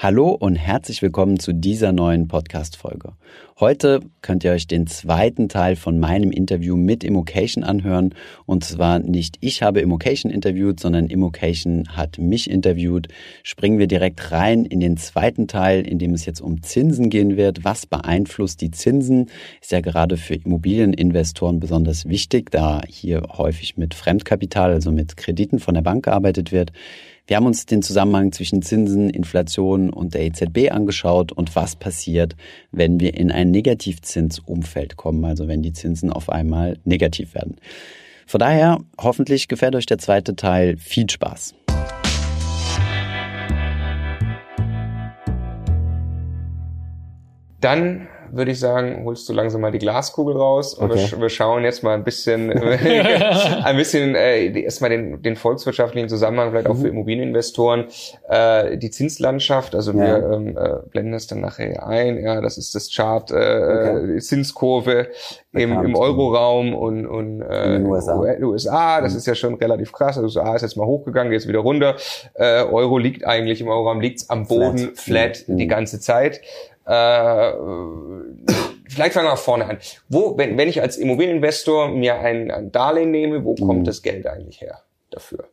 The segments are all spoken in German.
Hallo und herzlich willkommen zu dieser neuen Podcast-Folge. Heute könnt ihr euch den zweiten Teil von meinem Interview mit Immocation anhören. Und zwar nicht ich habe Immocation interviewt, sondern Immocation hat mich interviewt. Springen wir direkt rein in den zweiten Teil, in dem es jetzt um Zinsen gehen wird. Was beeinflusst die Zinsen? Ist ja gerade für Immobilieninvestoren besonders wichtig, da hier häufig mit Fremdkapital, also mit Krediten von der Bank gearbeitet wird. Wir haben uns den Zusammenhang zwischen Zinsen, Inflation und der EZB angeschaut und was passiert, wenn wir in ein Negativzinsumfeld kommen, also wenn die Zinsen auf einmal negativ werden. Von daher, hoffentlich gefällt euch der zweite Teil. Viel Spaß. Dann würde ich sagen, holst du langsam mal die Glaskugel raus und okay. wir, wir, schauen jetzt mal ein bisschen, ein bisschen äh, erstmal den, den volkswirtschaftlichen Zusammenhang vielleicht auch mhm. für Immobilieninvestoren, äh, die Zinslandschaft. Also ja. wir ähm, äh, blenden das dann nachher ein. Ja, das ist das Chart, äh, okay. Zinskurve im, im Euroraum und, und äh, in den USA. USA. Das mhm. ist ja schon relativ krass. Also USA ist jetzt mal hochgegangen, jetzt wieder runter. Äh, Euro liegt eigentlich im Euroraum, liegt's am Boden flat, flat mhm. die ganze Zeit. Äh, vielleicht fangen wir vorne an. Wo, wenn, wenn ich als Immobilieninvestor mir ein, ein Darlehen nehme, wo kommt mhm. das Geld eigentlich her dafür?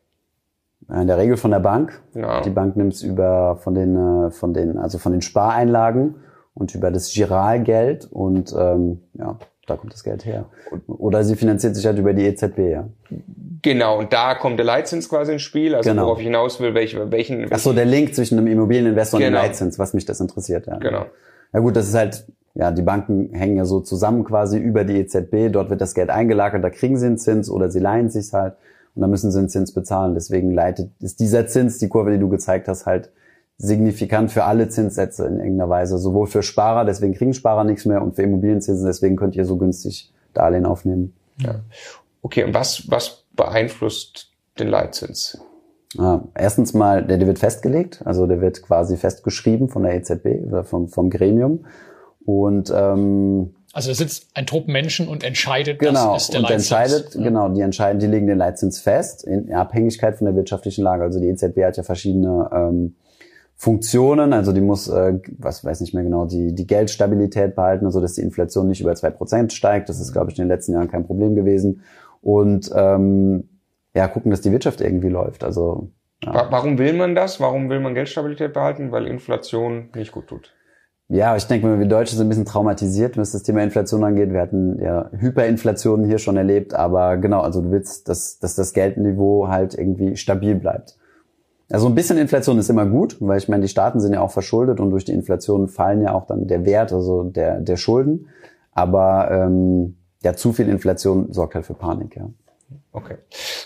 In der Regel von der Bank. Genau. Die Bank nimmt es über von den, äh, von den, also von den Spareinlagen und über das Giralgeld und ähm, ja, da kommt das Geld her. Oder sie finanziert sich halt über die EZB, ja. Genau, und da kommt der Leitzins quasi ins Spiel, also genau. worauf ich hinaus will, welche, welchen, welchen... Ach so, der Link zwischen einem Immobilieninvestor genau. und dem. Leitzins, was mich das interessiert, ja. Genau. Ja gut, das ist halt, ja, die Banken hängen ja so zusammen quasi über die EZB, dort wird das Geld eingelagert, da kriegen sie einen Zins oder sie leihen sich halt und dann müssen sie einen Zins bezahlen. Deswegen leitet, ist dieser Zins, die Kurve, die du gezeigt hast, halt signifikant für alle Zinssätze in irgendeiner Weise. Sowohl für Sparer, deswegen kriegen Sparer nichts mehr, und für Immobilienzinsen, deswegen könnt ihr so günstig Darlehen aufnehmen. Ja. Okay, und was, was beeinflusst den Leitzins? Ah, erstens mal, der, der wird festgelegt, also der wird quasi festgeschrieben von der EZB oder vom, vom Gremium. Und ähm, also da sitzt ein Trupp Menschen und entscheidet, genau, das ist der und Leitzins. entscheidet, ja. genau, die entscheiden, die legen den Leitzins fest in Abhängigkeit von der wirtschaftlichen Lage. Also die EZB hat ja verschiedene ähm, Funktionen, also die muss, äh, was weiß nicht mehr genau, die, die Geldstabilität behalten, also dass die Inflation nicht über zwei Prozent steigt. Das ist, glaube ich, in den letzten Jahren kein Problem gewesen. Und ähm, ja, gucken, dass die Wirtschaft irgendwie läuft. Also ja. Warum will man das? Warum will man Geldstabilität behalten? Weil Inflation nicht gut tut. Ja, ich denke wir Deutsche sind ein bisschen traumatisiert, was das Thema Inflation angeht. Wir hatten ja Hyperinflationen hier schon erlebt, aber genau, also du willst, dass, dass das Geldniveau halt irgendwie stabil bleibt. Also ein bisschen Inflation ist immer gut, weil ich meine, die Staaten sind ja auch verschuldet und durch die Inflation fallen ja auch dann der Wert, also der, der Schulden. Aber ähm, ja, zu viel Inflation sorgt halt für Panik, ja. Okay.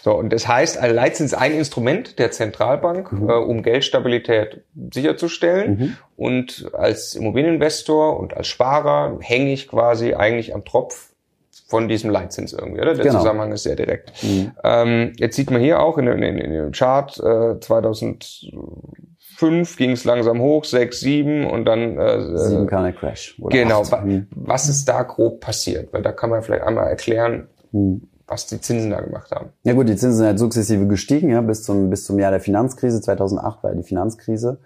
So, und das heißt, ein Leitzins ist ein Instrument der Zentralbank, mhm. äh, um Geldstabilität sicherzustellen. Mhm. Und als Immobilieninvestor und als Sparer hänge ich quasi eigentlich am Tropf von diesem Leitzins irgendwie, oder? Der genau. Zusammenhang ist sehr direkt. Mhm. Ähm, jetzt sieht man hier auch in, in, in dem Chart äh, 2005 ging es langsam hoch, 6, 7 und dann äh, 7 kam der Crash. genau. Wa mhm. was ist da grob passiert? Weil da kann man vielleicht einmal erklären, mhm. was die Zinsen da gemacht haben. Ja gut, die Zinsen sind halt sukzessive gestiegen, ja, bis zum bis zum Jahr der Finanzkrise 2008 war ja die Finanzkrise.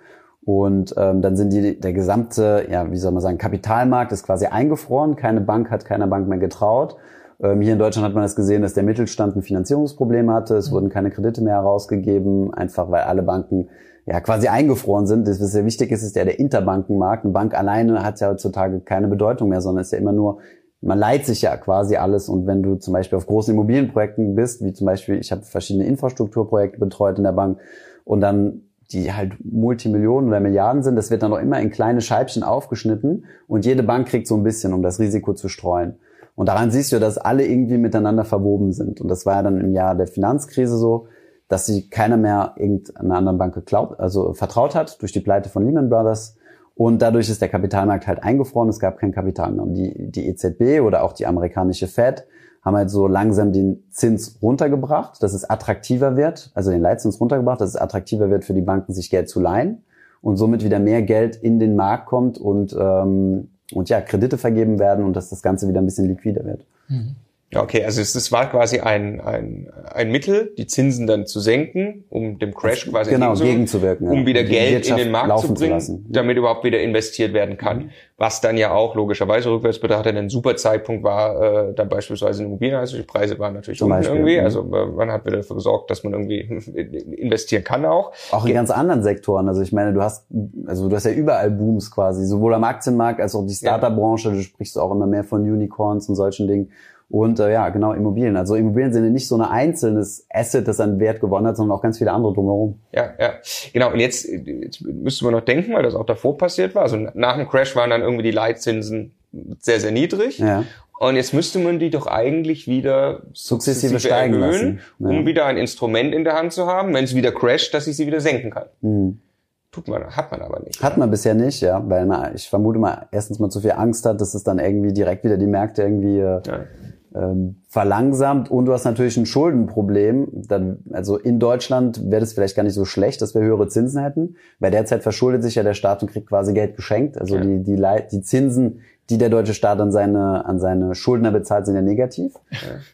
Und ähm, dann sind die der gesamte, ja, wie soll man sagen, Kapitalmarkt ist quasi eingefroren. Keine Bank hat keiner Bank mehr getraut. Ähm, hier in Deutschland hat man das gesehen, dass der Mittelstand ein Finanzierungsproblem hatte. Es mhm. wurden keine Kredite mehr herausgegeben, einfach weil alle Banken ja quasi eingefroren sind. Das, was sehr wichtig ist, ist ja der Interbankenmarkt. Eine Bank alleine hat ja heutzutage keine Bedeutung mehr, sondern ist ja immer nur man leiht sich ja quasi alles und wenn du zum Beispiel auf großen Immobilienprojekten bist, wie zum Beispiel, ich habe verschiedene Infrastrukturprojekte betreut in der Bank und dann die halt Multimillionen oder Milliarden sind, das wird dann noch immer in kleine Scheibchen aufgeschnitten und jede Bank kriegt so ein bisschen, um das Risiko zu streuen. Und daran siehst du, dass alle irgendwie miteinander verwoben sind. Und das war ja dann im Jahr der Finanzkrise so, dass sich keiner mehr irgendeiner anderen Bank geglaubt, also vertraut hat durch die Pleite von Lehman Brothers. Und dadurch ist der Kapitalmarkt halt eingefroren. Es gab kein Kapital mehr. Und die, die EZB oder auch die amerikanische Fed haben halt so langsam den Zins runtergebracht, dass es attraktiver wird, also den Leitzins runtergebracht, dass es attraktiver wird für die Banken, sich Geld zu leihen und somit wieder mehr Geld in den Markt kommt und, ähm, und ja, Kredite vergeben werden und dass das Ganze wieder ein bisschen liquider wird. Mhm. Ja, okay, also es, es war quasi ein, ein, ein Mittel, die Zinsen dann zu senken, um dem Crash quasi genau, gegenzuwirken, um wieder Geld in den Markt zu bringen, zu damit überhaupt wieder investiert werden kann. Mhm. Was dann ja auch logischerweise rückwärts betrachtet ein super Zeitpunkt war, äh, dann beispielsweise in Immobilien, also die Preise waren natürlich Zum unten Beispiel, irgendwie, mhm. also äh, man hat wieder dafür gesorgt, dass man irgendwie investieren kann auch. Auch in ganz anderen Sektoren, also ich meine, du hast, also du hast ja überall Booms quasi, sowohl am Aktienmarkt als auch die Startup-Branche, du sprichst auch immer mehr von Unicorns und solchen Dingen. Und äh, ja, genau, Immobilien. Also Immobilien sind ja nicht so ein einzelnes Asset, das an Wert gewonnen hat, sondern auch ganz viele andere drumherum. Ja, ja. Genau, und jetzt, jetzt müsste man noch denken, weil das auch davor passiert war. Also nach dem Crash waren dann irgendwie die Leitzinsen sehr, sehr niedrig. Ja. Und jetzt müsste man die doch eigentlich wieder sukzessive, sukzessive steigen erhöhen, lassen. Ja. um wieder ein Instrument in der Hand zu haben, wenn es wieder crasht, dass ich sie wieder senken kann. Mhm. Tut man, hat man aber nicht. Hat man bisher nicht, ja, weil man, ich vermute mal, erstens mal zu viel Angst hat, dass es dann irgendwie direkt wieder die Märkte irgendwie äh, ja ähm, verlangsamt und du hast natürlich ein Schuldenproblem. Dann, also in Deutschland wäre das vielleicht gar nicht so schlecht, dass wir höhere Zinsen hätten, weil derzeit verschuldet sich ja der Staat und kriegt quasi Geld geschenkt. Also ja. die, die, die Zinsen, die der deutsche Staat an seine, an seine Schuldner bezahlt, sind ja negativ.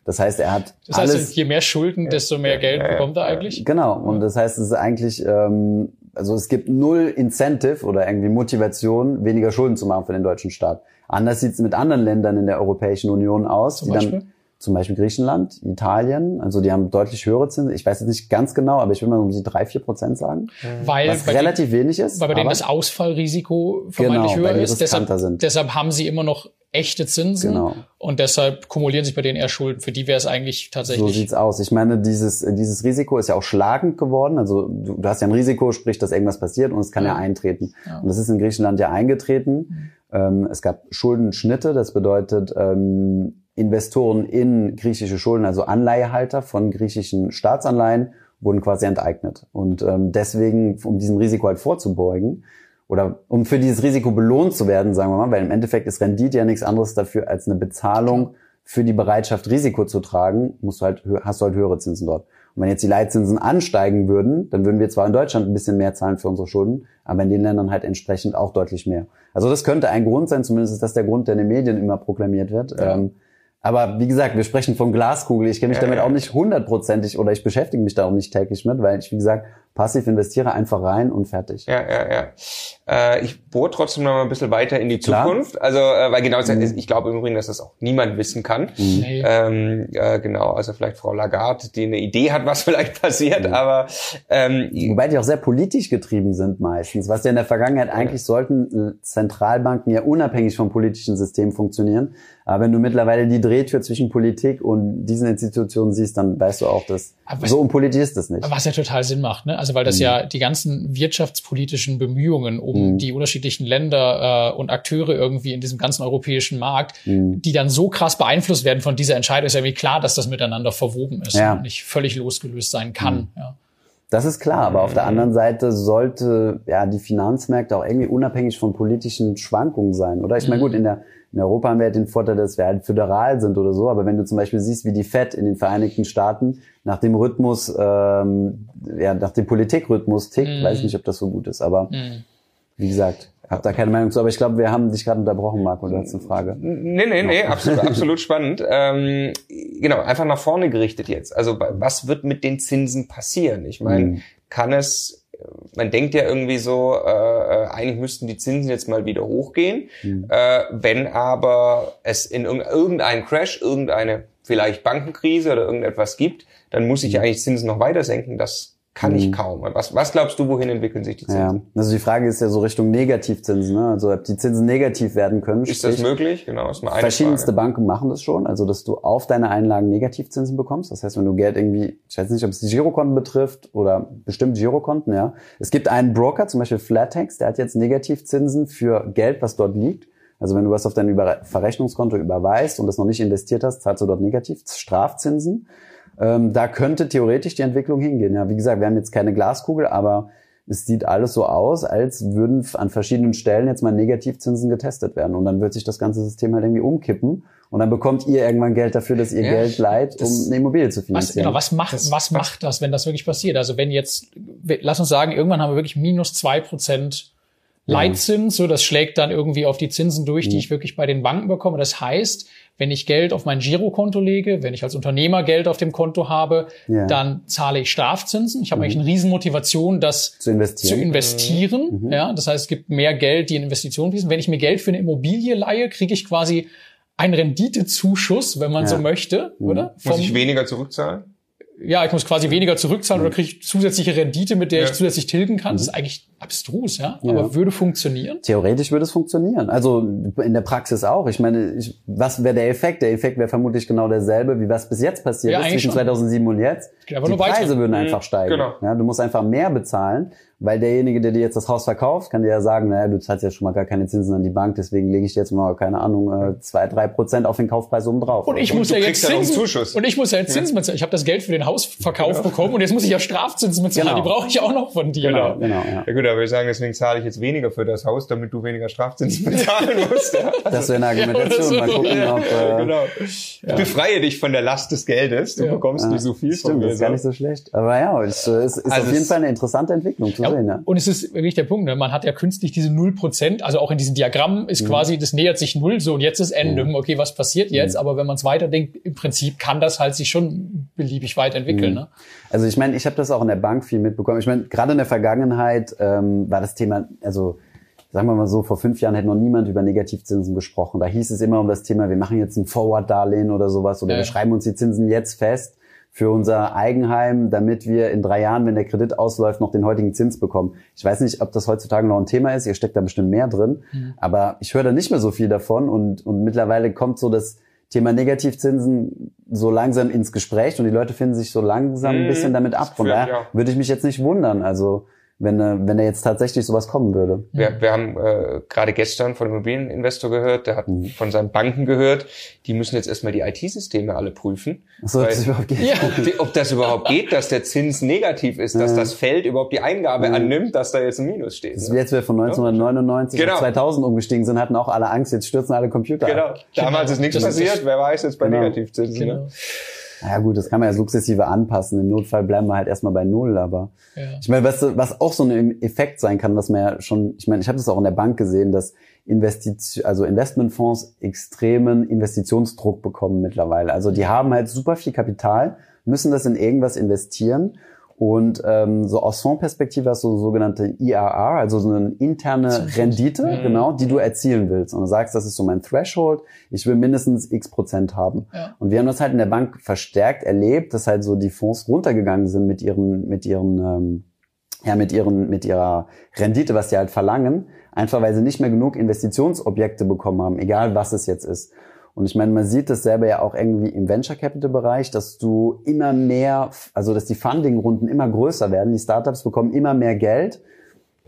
Das heißt, er hat Das heißt, alles, je mehr Schulden, desto mehr Geld bekommt er eigentlich? Genau. Und das heißt, es ist eigentlich, ähm, also es gibt null Incentive oder irgendwie Motivation, weniger Schulden zu machen für den deutschen Staat. Anders sieht es mit anderen Ländern in der Europäischen Union aus, zum die Beispiel? dann zum Beispiel Griechenland, Italien, also die haben deutlich höhere Zinsen. Ich weiß jetzt nicht ganz genau, aber ich würde mal um die drei, vier Prozent sagen. Weil was relativ denen, wenig ist. Weil bei denen das Ausfallrisiko vermeintlich genau, höher ist. Deshalb, sind. deshalb haben sie immer noch echte Zinsen genau. und deshalb kumulieren sich bei denen eher Schulden. Für die wäre es eigentlich tatsächlich. So sieht's aus. Ich meine, dieses dieses Risiko ist ja auch schlagend geworden. Also du, du hast ja ein Risiko, sprich, dass irgendwas passiert und es kann ja, ja eintreten. Ja. Und das ist in Griechenland ja eingetreten. Mhm. Ähm, es gab Schuldenschnitte, das bedeutet ähm, Investoren in griechische Schulden, also Anleihehalter von griechischen Staatsanleihen, wurden quasi enteignet. Und ähm, deswegen, um diesem Risiko halt vorzubeugen, oder um für dieses Risiko belohnt zu werden, sagen wir mal, weil im Endeffekt ist Rendite ja nichts anderes dafür als eine Bezahlung für die Bereitschaft, Risiko zu tragen, musst du halt, hast du halt höhere Zinsen dort. Und wenn jetzt die Leitzinsen ansteigen würden, dann würden wir zwar in Deutschland ein bisschen mehr zahlen für unsere Schulden, aber in den Ländern halt entsprechend auch deutlich mehr. Also das könnte ein Grund sein, zumindest ist das der Grund, der in den Medien immer proklamiert wird. Ja. Ähm, aber wie gesagt, wir sprechen von Glaskugel. Ich kenne mich damit auch nicht hundertprozentig oder ich beschäftige mich da auch nicht täglich mit, weil ich, wie gesagt, passiv investiere einfach rein und fertig. Ja, ja, ja. Äh, ich bohre trotzdem noch mal ein bisschen weiter in die Klar. Zukunft. Also, äh, weil genau, mhm. ich glaube im Übrigen, dass das auch niemand wissen kann. Mhm. Ähm, äh, genau, also vielleicht Frau Lagarde, die eine Idee hat, was vielleicht passiert, mhm. aber ähm, Wobei die auch sehr politisch getrieben sind meistens, was ja in der Vergangenheit eigentlich sollten Zentralbanken ja unabhängig vom politischen System funktionieren. Aber wenn du mittlerweile die Drehtür zwischen Politik und diesen Institutionen siehst, dann weißt du auch, dass was, so unpolitisch ist das nicht. Was ja total Sinn macht, ne? Also weil das mhm. ja die ganzen wirtschaftspolitischen Bemühungen um mhm. die unterschiedlichen Länder äh, und Akteure irgendwie in diesem ganzen europäischen Markt, mhm. die dann so krass beeinflusst werden von dieser Entscheidung, ist ja wie klar, dass das miteinander verwoben ist ja. und nicht völlig losgelöst sein kann. Mhm. Ja. Das ist klar, aber auf der anderen Seite sollte ja die Finanzmärkte auch irgendwie unabhängig von politischen Schwankungen sein, oder? Ich meine, gut, in der in Europa haben wir halt den Vorteil, dass wir halt föderal sind oder so, aber wenn du zum Beispiel siehst, wie die Fed in den Vereinigten Staaten nach dem Rhythmus, ähm, ja, nach dem Politikrhythmus tickt, mm. weiß ich nicht, ob das so gut ist, aber mm. wie gesagt, hab da keine Meinung zu, aber ich glaube, wir haben dich gerade unterbrochen, Marco, du hast eine Frage. Nee, nee, nee, absolut, absolut spannend. Ähm, genau, einfach nach vorne gerichtet jetzt. Also was wird mit den Zinsen passieren? Ich meine, mm. kann es man denkt ja irgendwie so, äh, äh, eigentlich müssten die Zinsen jetzt mal wieder hochgehen. Mhm. Äh, wenn aber es in irgendeinen Crash, irgendeine vielleicht Bankenkrise oder irgendetwas gibt, dann muss ich mhm. eigentlich Zinsen noch weiter senken. Das kann ich mhm. kaum. Was, was glaubst du, wohin entwickeln sich die Zinsen? Ja, also die Frage ist ja so Richtung Negativzinsen, ne? also ob die Zinsen negativ werden können. Ist das möglich? Genau, ist mal eine Verschiedenste Frage. Banken machen das schon, also dass du auf deine Einlagen Negativzinsen bekommst. Das heißt, wenn du Geld irgendwie, ich weiß nicht, ob es die Girokonten betrifft oder bestimmt Girokonten, ja. Es gibt einen Broker, zum Beispiel Flatex, der hat jetzt Negativzinsen für Geld, was dort liegt. Also wenn du was auf dein Verrechnungskonto überweist und das noch nicht investiert hast, zahlst du dort negativ Strafzinsen. Ähm, da könnte theoretisch die Entwicklung hingehen. Ja, wie gesagt, wir haben jetzt keine Glaskugel, aber es sieht alles so aus, als würden an verschiedenen Stellen jetzt mal Negativzinsen getestet werden. Und dann wird sich das ganze System halt irgendwie umkippen. Und dann bekommt ihr irgendwann Geld dafür, dass ihr ja, Geld leiht, um eine Immobilie zu finanzieren. Was, genau, was macht, das, was macht das, wenn das wirklich passiert? Also wenn jetzt, lass uns sagen, irgendwann haben wir wirklich minus zwei Prozent Leitzins, so das schlägt dann irgendwie auf die Zinsen durch, die ich wirklich bei den Banken bekomme. Das heißt, wenn ich Geld auf mein Girokonto lege, wenn ich als Unternehmer Geld auf dem Konto habe, ja. dann zahle ich Strafzinsen. Ich habe mhm. eigentlich eine Riesenmotivation, das zu investieren. Zu investieren. Mhm. Ja, das heißt, es gibt mehr Geld, die in Investitionen fließen. Wenn ich mir Geld für eine Immobilie leihe, kriege ich quasi einen Renditezuschuss, wenn man ja. so möchte, mhm. oder? Vom, Muss ich weniger zurückzahlen? ja, ich muss quasi weniger zurückzahlen oder kriege zusätzliche Rendite, mit der ja. ich zusätzlich tilgen kann. Das ist eigentlich abstrus, ja? ja, aber würde funktionieren. Theoretisch würde es funktionieren. Also in der Praxis auch. Ich meine, ich, was wäre der Effekt? Der Effekt wäre vermutlich genau derselbe, wie was bis jetzt passiert ja, ist zwischen schon. 2007 und jetzt. Die Preise weiter. würden einfach steigen. Genau. Ja, du musst einfach mehr bezahlen, weil derjenige, der dir jetzt das Haus verkauft, kann dir ja sagen, naja, du zahlst ja schon mal gar keine Zinsen an die Bank, deswegen lege ich jetzt mal, keine Ahnung, äh, zwei, drei Prozent auf den Kaufpreis oben drauf. Und ich muss ja jetzt Zinsen, Zuschuss. und ich muss ja jetzt Zinsen bezahlen. Ich habe das Geld für den Hausverkauf genau. bekommen und jetzt muss ich ja Strafzinsen bezahlen. Genau. Die brauche ich auch noch von dir. Genau, genau. Ja. ja gut, aber wir sagen, deswegen zahle ich jetzt weniger für das Haus, damit du weniger Strafzinsen bezahlen musst. Ja. Das wäre eine Argumentation. Ja, mal gucken, ob, äh, genau. Ich befreie dich von der Last des Geldes. Du bekommst nicht so viel Stimmt, von mir. Das ist gar nicht so schlecht. Aber ja, es, es ist also auf jeden Fall eine interessante Entwicklung zu sehen. Ja. Und es ist wirklich der Punkt. Ne? Man hat ja künstlich diese null Prozent, also auch in diesem Diagramm ist mhm. quasi, das nähert sich null, so und jetzt ist Ende. Mhm. Okay, was passiert jetzt? Mhm. Aber wenn man es weiterdenkt, im Prinzip kann das halt sich schon beliebig weiterentwickeln. Mhm. Ne? Also ich meine, ich habe das auch in der Bank viel mitbekommen. Ich meine, gerade in der Vergangenheit ähm, war das Thema, also sagen wir mal so, vor fünf Jahren hätte noch niemand über Negativzinsen gesprochen. Da hieß es immer um das Thema, wir machen jetzt ein Forward-Darlehen oder sowas oder ja. wir schreiben uns die Zinsen jetzt fest für unser Eigenheim, damit wir in drei Jahren, wenn der Kredit ausläuft, noch den heutigen Zins bekommen. Ich weiß nicht, ob das heutzutage noch ein Thema ist. Ihr steckt da bestimmt mehr drin. Mhm. Aber ich höre da nicht mehr so viel davon. Und, und mittlerweile kommt so das Thema Negativzinsen so langsam ins Gespräch und die Leute finden sich so langsam ein mhm. bisschen damit ab. Von daher würde ich mich jetzt nicht wundern. Also wenn, äh, wenn da jetzt tatsächlich sowas kommen würde. Wir, wir haben äh, gerade gestern von einem Immobilieninvestor gehört, der hat mhm. von seinen Banken gehört, die müssen jetzt erstmal die IT-Systeme alle prüfen. So, weil, das überhaupt geht. Ja, ob das überhaupt geht, dass der Zins negativ ist, dass ja. das Feld überhaupt die Eingabe ja. annimmt, dass da jetzt ein Minus steht. Das ne? Jetzt wir von 1999 genau. auf 2000 umgestiegen sind, hatten auch alle Angst, jetzt stürzen alle Computer Genau, ab. damals ist nichts das passiert, ist, wer weiß jetzt bei genau. Negativzinsen. Ne? Genau. Ne? Ja gut, das kann man ja sukzessive anpassen. Im Notfall bleiben wir halt erstmal bei Null. Aber ja. ich meine, was, was auch so ein Effekt sein kann, was man ja schon, ich meine, ich habe das auch in der Bank gesehen, dass Investition, also Investmentfonds extremen Investitionsdruck bekommen mittlerweile. Also die haben halt super viel Kapital, müssen das in irgendwas investieren und ähm, so aus Fondsperspektive hast du so sogenannte IRR, also so eine interne Rendite, mhm. genau, die du erzielen willst. Und du sagst, das ist so mein Threshold, ich will mindestens x Prozent haben. Ja. Und wir haben das halt in der Bank verstärkt erlebt, dass halt so die Fonds runtergegangen sind mit ihren, mit ihren, ähm, ja, mit ihren, mit ihrer Rendite, was die halt verlangen, einfach weil sie nicht mehr genug Investitionsobjekte bekommen haben, egal was es jetzt ist. Und ich meine, man sieht das selber ja auch irgendwie im Venture Capital Bereich, dass du immer mehr, also dass die Funding-Runden immer größer werden. Die Startups bekommen immer mehr Geld.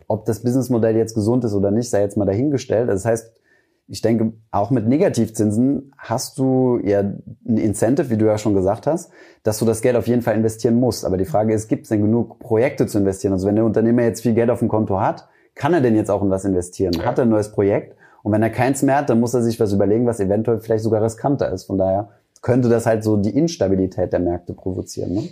Ob das Businessmodell jetzt gesund ist oder nicht, sei jetzt mal dahingestellt. Das heißt, ich denke, auch mit Negativzinsen hast du ja ein Incentive, wie du ja schon gesagt hast, dass du das Geld auf jeden Fall investieren musst. Aber die Frage ist, gibt es denn genug Projekte zu investieren? Also wenn der Unternehmer jetzt viel Geld auf dem Konto hat, kann er denn jetzt auch in was investieren? Hat er ein neues Projekt? Und wenn er keins mehr hat, dann muss er sich was überlegen, was eventuell vielleicht sogar riskanter ist. Von daher könnte das halt so die Instabilität der Märkte provozieren. Ne?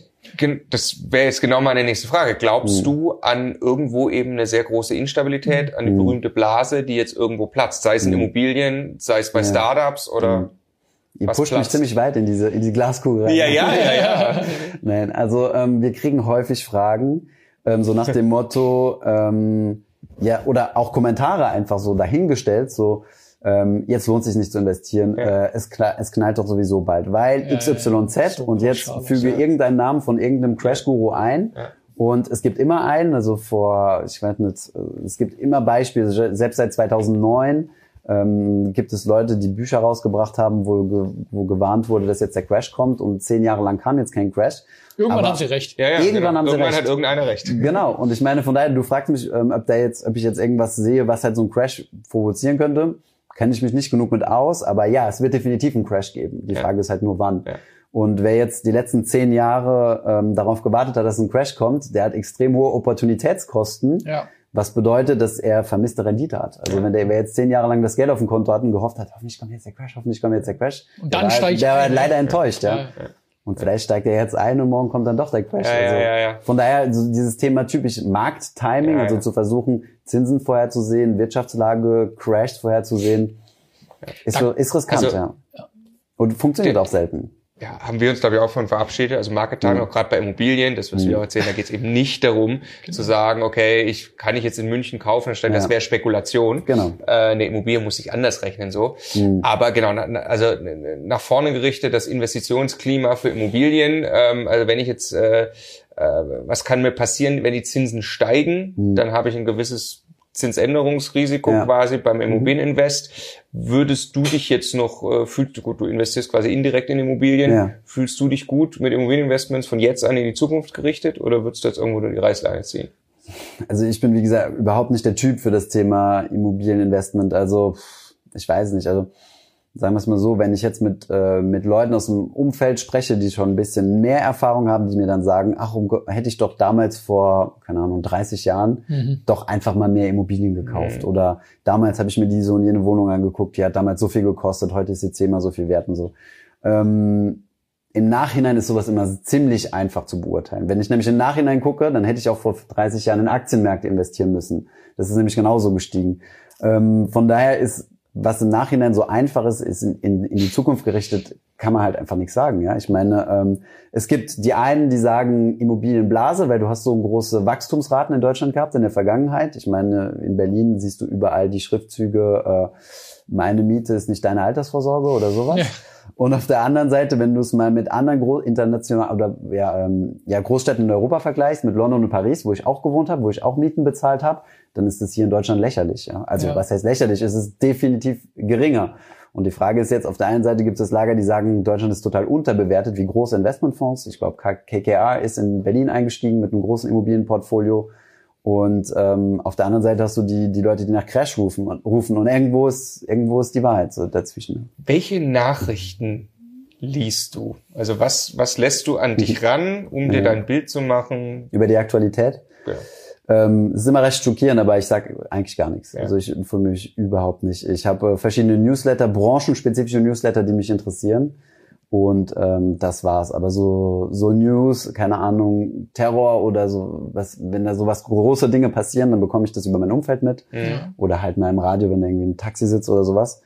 Das wäre jetzt genau meine nächste Frage. Glaubst hm. du an irgendwo eben eine sehr große Instabilität, an die hm. berühmte Blase, die jetzt irgendwo platzt, sei es in hm. Immobilien, sei es bei ja. Startups oder hm. Ihr Was pusht platzt? mich ziemlich weit in diese in die Glaskugel rein. Ja, ja, ja, ja. Nein, also ähm, wir kriegen häufig Fragen, ähm, so nach dem Motto, ähm, ja, oder auch Kommentare einfach so dahingestellt, so, ähm, jetzt lohnt sich nicht zu investieren, ja. äh, es, knall, es knallt doch sowieso bald, weil ja, XYZ ja, so und jetzt füge irgendeinen Namen von irgendeinem Crash-Guru ein. Und es gibt immer einen, also vor, ich weiß nicht, es gibt immer Beispiele, selbst seit 2009 ähm, gibt es Leute, die Bücher rausgebracht haben, wo, ge wo gewarnt wurde, dass jetzt der Crash kommt und zehn Jahre lang kam jetzt kein Crash. Irgendwann Aber haben sie recht. Ja, ja, irgendwann genau. haben sie irgendwann recht. hat irgendeiner recht. Genau. Und ich meine, von daher, du fragst mich, ähm, ob da jetzt, ob ich jetzt irgendwas sehe, was halt so einen Crash provozieren könnte. Kenne ich mich nicht genug mit aus, aber ja, es wird definitiv einen Crash geben. Die ja. Frage ist halt nur wann. Ja. Und wer jetzt die letzten zehn Jahre ähm, darauf gewartet hat, dass ein Crash kommt, der hat extrem hohe Opportunitätskosten. Ja was bedeutet, dass er vermisste Rendite hat. Also wenn der jetzt zehn Jahre lang das Geld auf dem Konto hat und gehofft hat, hoffentlich kommt jetzt der Crash, hoffentlich kommt jetzt der Crash, und dann der steigt der war leider enttäuscht, ja. ja. Und vielleicht steigt er jetzt ein und morgen kommt dann doch der Crash. Ja, also ja, ja, Von daher also dieses Thema typisch Markttiming, also zu versuchen, Zinsen vorherzusehen, Wirtschaftslage, Crashs vorherzusehen, ist, so, ist riskant, Also- ja. Und funktioniert auch selten. Ja, haben wir uns, glaube ich, auch von verabschiedet. Also Market Timing, auch gerade bei Immobilien, das, was wir auch erzählen, da geht es eben nicht darum, zu sagen, okay, ich kann ich jetzt in München kaufen, anstatt das Ja. wäre Spekulation. Genau. Äh, eine Immobilie muss sich anders rechnen, so. Aber genau, na, also nach vorne gerichtet, das Investitionsklima für Immobilien, ähm, also wenn ich jetzt, äh, äh, was kann mir passieren, wenn die Zinsen steigen, dann habe ich ein gewisses Zinsänderungsrisiko Ja. quasi beim Immobilieninvest. Würdest du dich jetzt noch, äh, fühlst du gut, du investierst quasi indirekt in Immobilien, Ja. fühlst du dich gut mit Immobilieninvestments von jetzt an in die Zukunft gerichtet oder würdest du jetzt irgendwo die Reißleine ziehen? Also ich bin, wie gesagt, überhaupt nicht der Typ für das Thema Immobilieninvestment. Also ich weiß nicht. Also sagen wir es mal so, wenn ich jetzt mit, äh, mit Leuten aus dem Umfeld spreche, die schon ein bisschen mehr Erfahrung haben, die mir dann sagen, ach, um, hätte ich doch damals vor, keine Ahnung, 30 Jahren Mhm. doch einfach mal mehr Immobilien gekauft. Oder damals habe ich mir die so und jene Wohnung angeguckt, die hat damals so viel gekostet, heute ist sie zehnmal so viel wert und so. Ähm, im Nachhinein ist sowas immer ziemlich einfach zu beurteilen. Wenn ich nämlich im Nachhinein gucke, dann hätte ich auch vor 30 Jahren in Aktienmärkte investieren müssen. Das ist nämlich genauso gestiegen. Ähm, von daher ist, was im Nachhinein so einfach ist, ist in, in, in die Zukunft gerichtet, kann man halt einfach nichts sagen. Ja, ich meine, ähm, es gibt die einen, die sagen Immobilienblase, weil du hast so große Wachstumsraten in Deutschland gehabt in der Vergangenheit. Ich meine, in Berlin siehst du überall die Schriftzüge, äh, meine Miete ist nicht deine Altersvorsorge oder sowas. Ja. Und auf der anderen Seite, wenn du es mal mit anderen Gro internationalen oder ja, ähm, ja, Großstädten in Europa vergleichst, mit London und Paris, wo ich auch gewohnt habe, wo ich auch Mieten bezahlt habe, dann ist es hier in Deutschland lächerlich. Ja? Also Ja. was heißt lächerlich? Es ist definitiv geringer. Und die Frage ist jetzt, auf der einen Seite gibt es Lager, die sagen, Deutschland ist total unterbewertet, wie große Investmentfonds. Ich glaube, KKA ist in Berlin eingestiegen mit einem großen Immobilienportfolio. Und ähm, auf der anderen Seite hast du die, die Leute, die nach Crash rufen. rufen. Und irgendwo ist, irgendwo ist die Wahrheit so dazwischen. Welche Nachrichten liest du? Also was, was lässt du an dich ran, um dir dein Bild zu machen? Über die Aktualität. Ja. Ähm, es ist immer recht schockierend, aber ich sag eigentlich gar nichts. Ja. Also ich informiere mich überhaupt nicht. Ich habe äh, verschiedene Newsletter, branchenspezifische Newsletter, die mich interessieren. Und ähm, das war's. Aber so so News, keine Ahnung, Terror oder so, was, wenn da sowas große Dinge passieren, dann bekomme ich das über mein Umfeld mit. Mhm. Oder halt mal im Radio, wenn irgendwie ein Taxi sitzt oder sowas.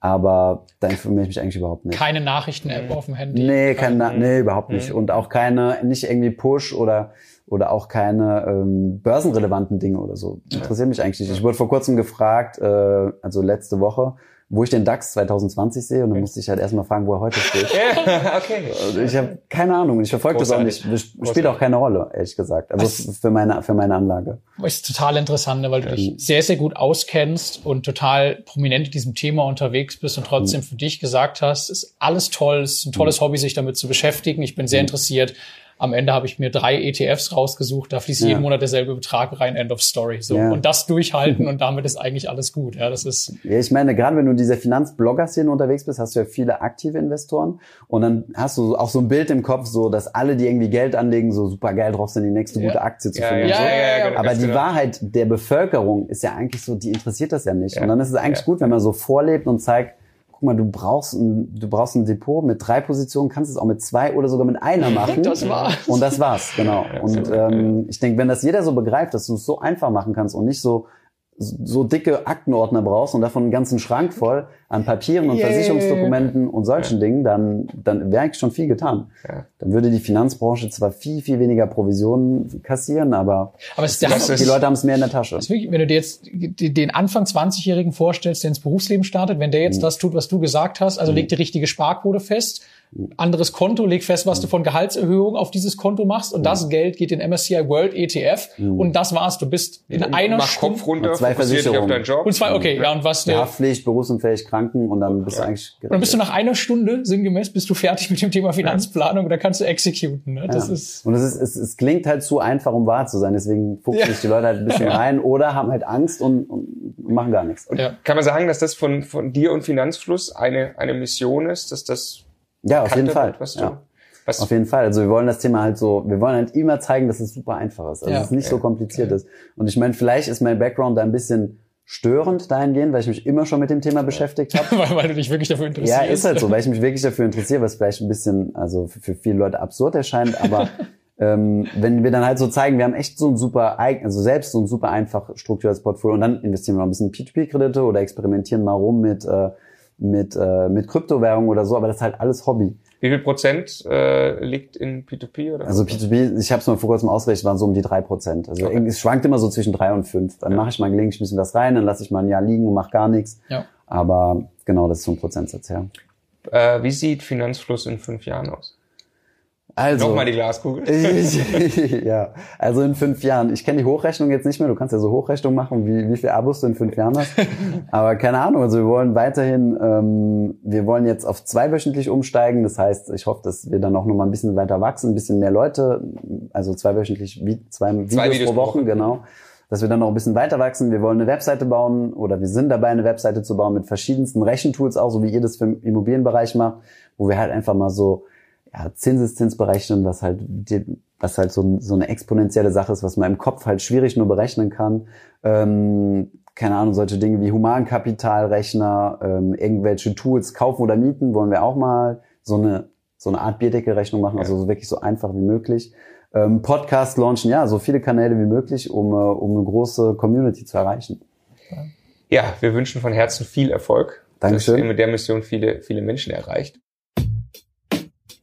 Aber da informiere ich mich eigentlich überhaupt nicht. Keine Nachrichten-App auf dem Handy. Nee, kein, Na- nee, überhaupt nicht. Mhm. Und auch keine, nicht irgendwie Push oder oder auch keine ähm, börsenrelevanten Dinge oder so. Interessiert mich eigentlich nicht. Ich wurde vor kurzem gefragt, äh, also letzte Woche, wo ich den DAX 2020 sehe und dann musste ich halt erstmal fragen, wo er heute steht. Ja, okay. Also ich habe keine Ahnung. Ich verfolge das auch nicht. Das Spielt auch keine Rolle, ehrlich gesagt. Also Was- für meine für meine Anlage. Das ist total interessant, ne, weil du dich sehr, sehr gut auskennst und total prominent in diesem Thema unterwegs bist und trotzdem für dich gesagt hast, ist alles toll, es ist ein tolles Hobby, sich damit zu beschäftigen. Ich bin sehr interessiert. Am Ende habe ich mir drei ETFs rausgesucht, da fließt Ja. jeden Monat derselbe Betrag rein, End of Story. So. Ja. Und das durchhalten und damit ist eigentlich alles gut. Ja, das ist, Ja, ich meine, gerade wenn du in dieser Finanzblogger-Szene unterwegs bist, hast du ja viele aktive Investoren und dann hast du auch so ein Bild im Kopf, so dass alle, die irgendwie Geld anlegen, so super geil drauf sind, die nächste Ja. gute Aktie zu Ja, finden. ja, so. ja, ja, genau, Aber die genau. Wahrheit der Bevölkerung ist ja eigentlich so, die interessiert das ja nicht. Ja. Und dann ist es eigentlich Ja. gut, wenn man so vorlebt und zeigt, mal, du brauchst ein, du brauchst ein Depot mit drei Positionen, kannst es auch mit zwei oder sogar mit einer machen. Das war's. Und das war's, genau. Und ähm, ich denke, wenn das jeder so begreift, dass du es so einfach machen kannst und nicht so so dicke Aktenordner brauchst und davon einen ganzen Schrank voll an Papieren und Yeah. Versicherungsdokumenten und solchen Dingen, dann, dann wäre eigentlich schon viel getan. Ja. Dann würde die Finanzbranche zwar viel, viel weniger Provisionen kassieren, aber aber es der Das ist- die Leute haben es mehr in der Tasche. Wirklich, wenn du dir jetzt die- den Anfang 20-Jährigen vorstellst, der ins Berufsleben startet, wenn der jetzt das tut, was du gesagt hast, also leg die richtige Sparquote fest, anderes Konto, leg fest, was du von Gehaltserhöhung auf dieses Konto machst und das Geld geht in MSCI World ETF und das war's. Du bist in einer Mach Stunde Kopf runter, Und zwei fokussier dich auf Versicherungen. deinen Job. und zwei, okay, ja, und was ne, Haftpflicht, berufsunfähig, Kranken und dann bist du eigentlich und dann bist du nach einer Stunde, sinngemäß, bist du fertig mit dem Thema Finanzplanung und dann kannst du executen. Ne? Das Ja. ist und es, ist, es, es klingt halt zu einfach, um wahr zu sein. Deswegen fuchsen sich die Leute halt ein bisschen rein oder haben halt Angst und, und machen gar nichts. ja. Kann man sagen, dass das von, von dir und Finanzfluss eine, eine Mission ist, dass das Ja, auf jeden Fall. was du, ja. was, Auf jeden Fall. Also wir wollen das Thema halt so, wir wollen halt immer zeigen, dass es super einfach ist. Also Ja. dass es nicht so Ja. kompliziert ist. Und ich meine, vielleicht ist mein Background da ein bisschen störend dahingehend, weil ich mich immer schon mit dem Thema beschäftigt habe. weil, weil du dich wirklich dafür interessierst. Ja, ist halt so, weil ich mich wirklich dafür interessiere, was vielleicht ein bisschen, also für, für viele Leute absurd erscheint, aber ähm, wenn wir dann halt so zeigen, wir haben echt so ein super, also selbst so ein super einfach strukturiertes Portfolio und dann investieren wir noch ein bisschen P2P-Kredite oder experimentieren mal rum mit, äh, mit, äh, mit Kryptowährungen oder so, aber das ist halt alles Hobby. Wie viel Prozent äh, liegt in P2P? Oder? Also P2P, ich habe es mal vor kurzem ausgerechnet, waren so um die drei Prozent. Also okay. es schwankt immer so zwischen drei und fünf. Dann ja. mache ich mal gelegentlich ein bisschen was rein, dann lasse ich mal ein Jahr liegen und mache gar nichts. Ja. Aber genau, das ist so ein Prozentsatz, ja. Äh, wie sieht Finanzfluss in fünf Jahren aus? Also, Nochmal die Glaskugel. ja, also in fünf Jahren. Ich kenne die Hochrechnung jetzt nicht mehr. Du kannst ja so Hochrechnung machen, wie, wie viel Abos du in fünf Jahren hast. Aber keine Ahnung. Also wir wollen weiterhin, ähm, wir wollen jetzt auf zweiwöchentlich umsteigen. Das heißt, ich hoffe, dass wir dann auch noch mal ein bisschen weiter wachsen, ein bisschen mehr Leute, also zweiwöchentlich, wie, zwei, Videos, zwei Videos pro Woche, genau. Dass wir dann noch ein bisschen weiter wachsen. Wir wollen eine Webseite bauen oder wir sind dabei, eine Webseite zu bauen mit verschiedensten Rechentools, auch so wie ihr das für den Immobilienbereich macht, wo wir halt einfach mal so ja, Zinseszins berechnen, was halt, was halt so, so eine exponentielle Sache ist, was man im Kopf halt schwierig nur berechnen kann. Ähm, keine Ahnung, solche Dinge wie Humankapitalrechner, ähm, irgendwelche Tools kaufen oder mieten, wollen wir auch mal so eine, so eine Art Bierdeckelrechnung machen, also so wirklich so einfach wie möglich. Ähm, Podcast launchen, ja, so viele Kanäle wie möglich, um, äh, um eine große Community zu erreichen. Ja, wir wünschen von Herzen viel Erfolg. Dankeschön. Dass ihr mit der Mission viele, viele Menschen erreicht.